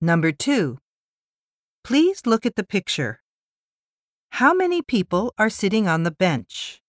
Number 2. Please look at the picture. How many people are sitting on the bench?